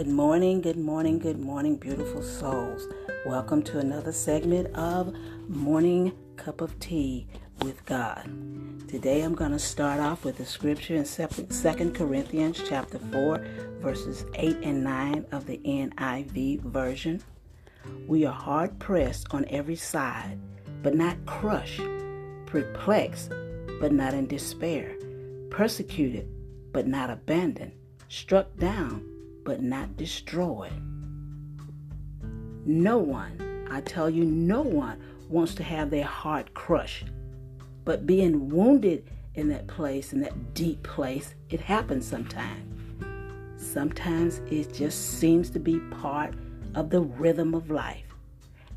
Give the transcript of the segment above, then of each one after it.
Good morning, good morning, good morning, beautiful souls. Welcome to another segment of Morning Cup of Tea with God. Today I'm going to start off with the scripture in 2 Corinthians chapter 4 verses 8 and 9 of the NIV version. We are hard pressed on every side, but not crushed, perplexed, but not in despair, persecuted, but not abandoned, struck down, but not destroyed. No one, I tell you, no one wants to have their heart crushed. But being wounded in that place, in that deep place, it happens sometimes. Sometimes it just seems to be part of the rhythm of life.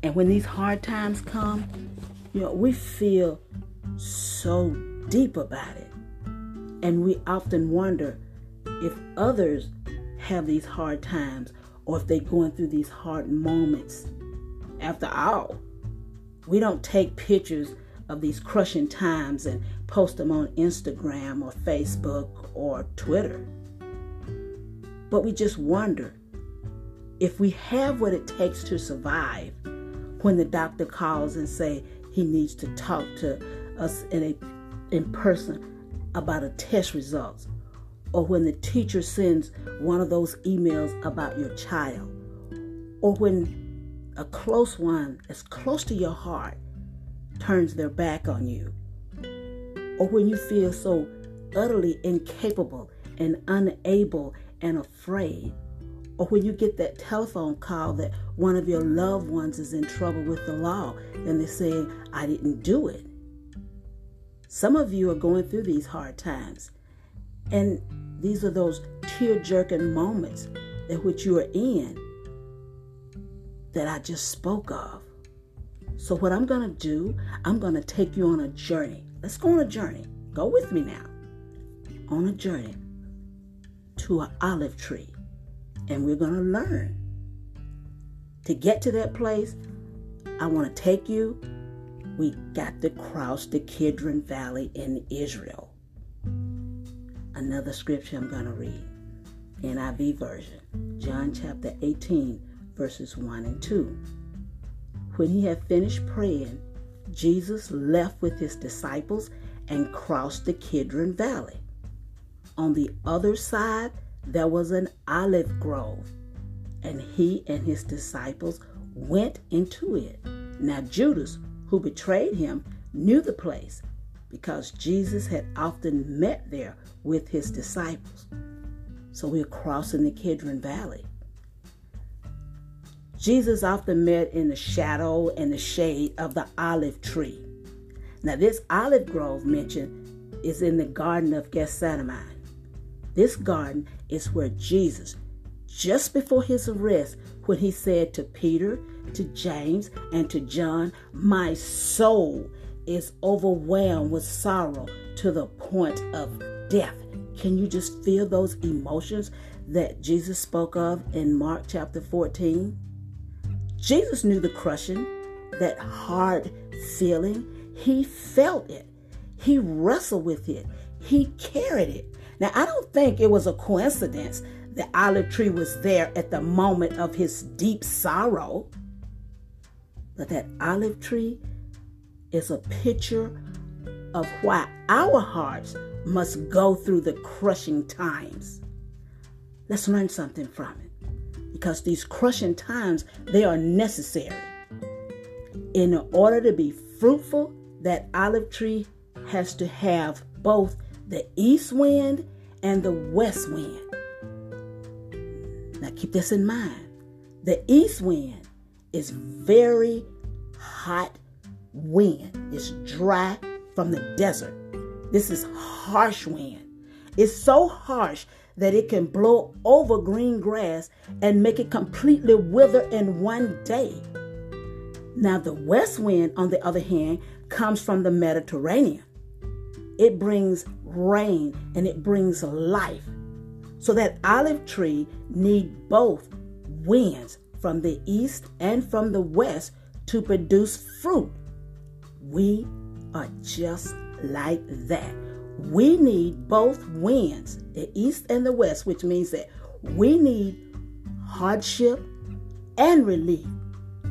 And when these hard times come, you know, we feel so deep about it. And we often wonder if others have these hard times or if they're going through these hard moments. After all, we don't take pictures of these crushing times and post them on Instagram or Facebook or Twitter. But we just wonder if we have what it takes to survive when the doctor calls and say he needs to talk to us in a in person about a test results or when the teacher sends one of those emails about your child, or when a close one as close to your heart turns their back on you, or when you feel so utterly incapable and unable and afraid, or when you get that telephone call that one of your loved ones is in trouble with the law and they're saying, I didn't do it. Some of you are going through these hard times. And these are those tear jerking moments in which you are in that I just spoke of. So, what I'm going to do, I'm going to take you on a journey. Let's go on a journey. Go with me now. On a journey to an olive tree. And we're going to learn. To get to that place, I want to take you. We got to cross the Kidron Valley in Israel another scripture I'm going to read. NIV version, John chapter 18, verses 1 and 2. When he had finished praying, Jesus left with his disciples and crossed the Kidron Valley. On the other side, there was an olive grove, and he and his disciples went into it. Now, Judas, who betrayed him, knew the place because Jesus had often met there with his disciples. So we're crossing the Kidron Valley. Jesus often met in the shadow and the shade of the olive tree. Now, this olive grove mentioned is in the Garden of Gethsemane. This garden is where Jesus, just before his arrest, when he said to Peter, to James, and to John, My soul is overwhelmed with sorrow to the point of death. Can you just feel those emotions that Jesus spoke of in Mark chapter 14? Jesus knew the crushing, that hard feeling. He felt it. He wrestled with it. He carried it. Now, I don't think it was a coincidence the olive tree was there at the moment of his deep sorrow. But that olive tree is a picture of why our hearts must go through the crushing times. Let's learn something from it. Because these crushing times, they are necessary. In order to be fruitful, that olive tree has to have both the east wind and the west wind. Now keep this in mind. The east wind is very hot wind. It's dry from the desert. This is harsh wind. It's so harsh that it can blow over green grass and make it completely wither in one day. Now, the west wind, on the other hand, comes from the Mediterranean. It brings rain and it brings life. So that olive tree need both winds from the east and from the west to produce fruit. We are just like that. We need both winds, the east and the west, which means that we need hardship, and relief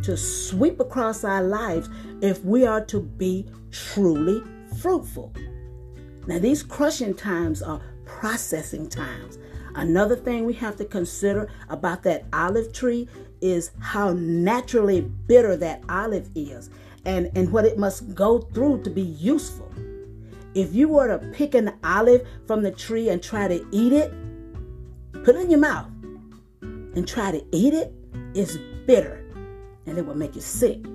to sweep across our lives if we are to be truly fruitful. Now, these crushing times are processing times. Another thing we have to consider about that olive tree is how naturally bitter that olive is and, and what it must go through to be useful. If you were to pick an olive from the tree and try to eat it, put it in your mouth and try to eat it, it's bitter and it will make you sick.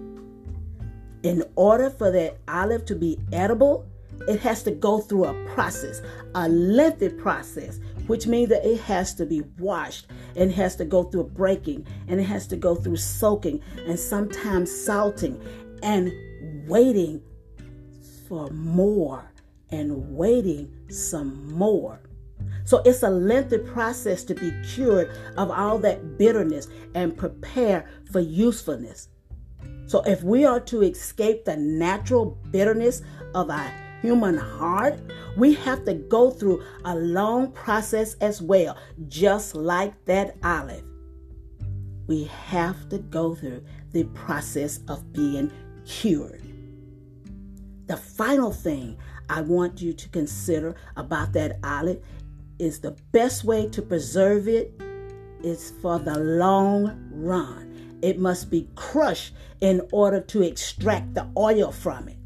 In order for that olive to be edible, it has to go through a process, a lengthy process, which means that it has to be washed and has to go through breaking and it has to go through soaking and sometimes salting and waiting for more and waiting some more. So it's a lengthy process to be cured of all that bitterness and prepare for usefulness. So if we are to escape the natural bitterness of our human heart, we have to go through a long process as well, just like that olive. We have to go through the process of being cured. The final thing I want you to consider about that olive is the best way to preserve it is for the long run. It must be crushed in order to extract the oil from it.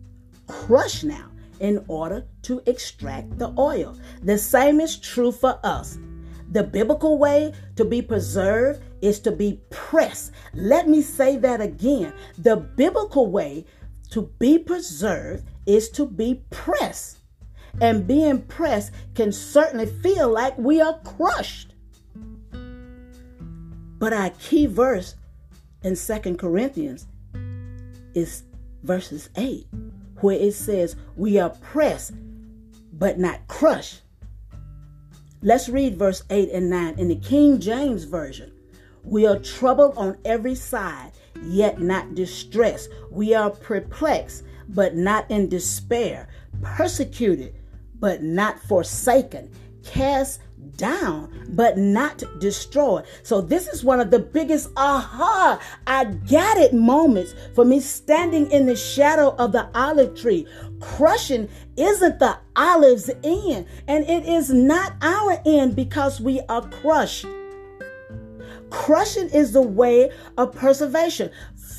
Crush now in order to extract the oil. The same is true for us. The biblical way to be preserved is to be pressed. Let me say that again. The biblical way to be preserved is to be pressed. And being pressed can certainly feel like we are crushed. But our key verse in Second Corinthians is verses 8 where it says, We are pressed, but not crushed. Let's read verse 8 and 9 in the King James Version. We are troubled on every side, yet not distressed. We are perplexed, but not in despair. Persecuted, but not forsaken. Cast down, but not destroyed. So, this is one of the biggest aha, I got it moments for me standing in the shadow of the olive tree. Crushing isn't the olive's end, and it is not our end because we are crushed. Crushing is the way of preservation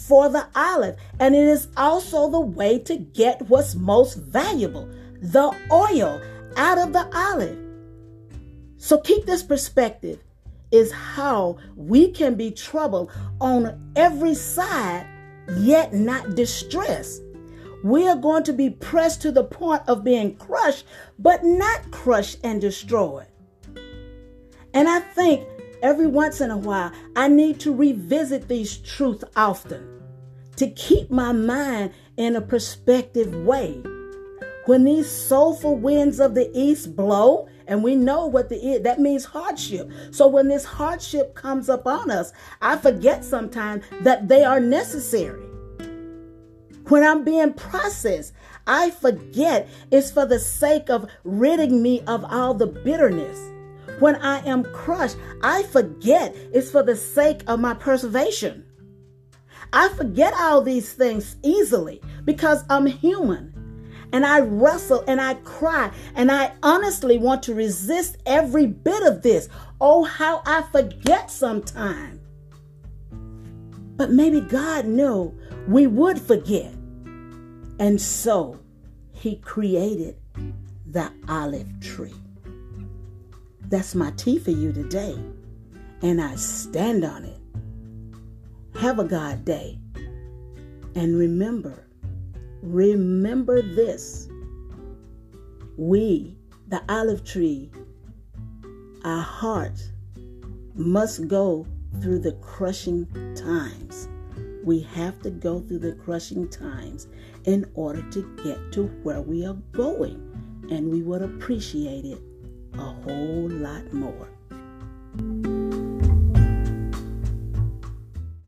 for the olive, and it is also the way to get what's most valuable the oil out of the olive. So keep this perspective is how we can be troubled on every side, yet not distressed. We are going to be pressed to the point of being crushed, but not crushed and destroyed. And I think every once in a while, I need to revisit these truths often to keep my mind in a perspective way. When these soulful winds of the east blow, and we know what the that means hardship. So when this hardship comes upon us, I forget sometimes that they are necessary. When I'm being processed, I forget it's for the sake of ridding me of all the bitterness. When I am crushed, I forget it's for the sake of my preservation. I forget all these things easily because I'm human and I wrestle and I cry and I honestly want to resist every bit of this. Oh, how I forget sometimes. But maybe God knew we would forget. And so he created the olive tree. That's my tea for you today. And I stand on it. Have a God day. And remember, Remember this we, the olive tree, our heart must go through the crushing times. We have to go through the crushing times in order to get to where we are going, and we would appreciate it a whole lot more.